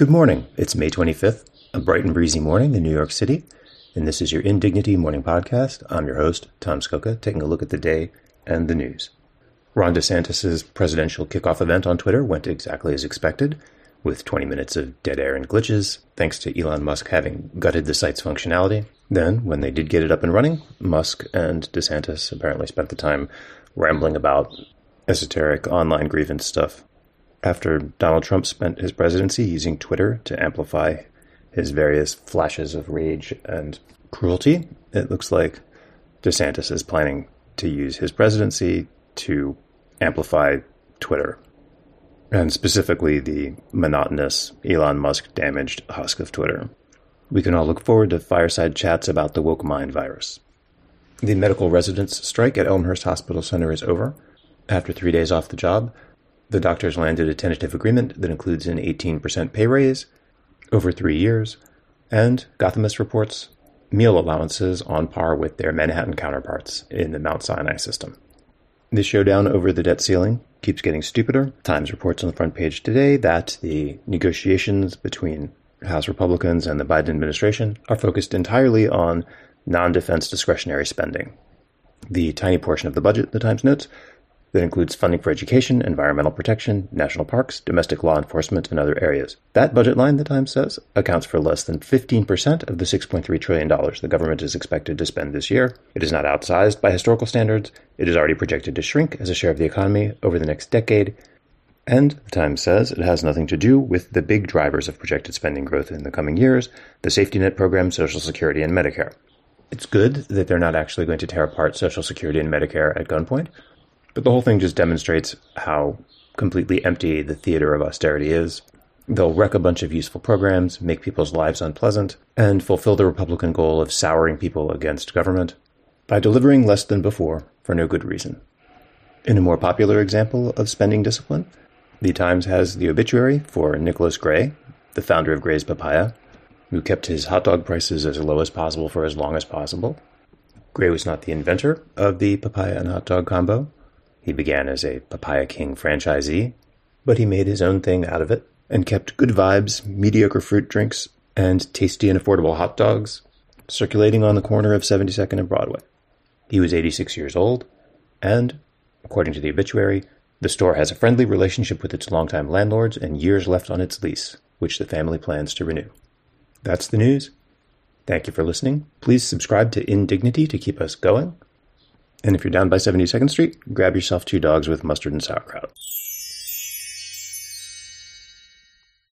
Good morning. It's May 25th, a bright and breezy morning in New York City, and this is your Indignity Morning Podcast. I'm your host, Tom Scocca, taking a look at the day and the news. Ron DeSantis' presidential kickoff event on Twitter went exactly as expected, with 20 minutes of dead air and glitches, thanks to Elon Musk having gutted the site's functionality. Then, when they did get it up and running, Musk and DeSantis apparently spent the time rambling about esoteric online grievance stuff after Donald Trump spent his presidency using Twitter to amplify his various flashes of rage and cruelty, it looks like DeSantis is planning to use his presidency to amplify Twitter, and specifically the monotonous Elon Musk damaged husk of Twitter. We can all look forward to fireside chats about the woke mind virus. The medical residents' strike at Elmhurst Hospital Center is over. After three days off the job, the doctors landed a tentative agreement that includes an 18% pay raise over three years, and Gothamist reports meal allowances on par with their Manhattan counterparts in the Mount Sinai system. The showdown over the debt ceiling keeps getting stupider. Times reports on the front page today that the negotiations between House Republicans and the Biden administration are focused entirely on non defense discretionary spending. The tiny portion of the budget, the Times notes, that includes funding for education, environmental protection, national parks, domestic law enforcement, and other areas. That budget line, the Times says, accounts for less than 15% of the $6.3 trillion the government is expected to spend this year. It is not outsized by historical standards. It is already projected to shrink as a share of the economy over the next decade. And the Times says it has nothing to do with the big drivers of projected spending growth in the coming years the safety net program, Social Security, and Medicare. It's good that they're not actually going to tear apart Social Security and Medicare at gunpoint, but the whole thing just demonstrates how completely empty the theater of austerity is. They'll wreck a bunch of useful programs, make people's lives unpleasant, and fulfill the Republican goal of souring people against government by delivering less than before for no good reason. In a more popular example of spending discipline, the Times has the obituary for Nicholas Gray, the founder of Gray's Papaya, who kept his hot dog prices as low as possible for as long as possible. Gray was not the inventor of the papaya and hot dog combo, he began as a Papaya King franchisee, but he made his own thing out of it and kept good vibes, mediocre fruit drinks, and tasty and affordable hot dogs circulating on the corner of 72nd and Broadway. He was 86 years old, and, according to the obituary, the store has a friendly relationship with its longtime landlords and years left on its lease, which the family plans to renew. That's the news. Thank you for listening. Please subscribe to Indignity to keep us going. And if you're down by 72nd Street, grab yourself two dogs with mustard and sauerkraut.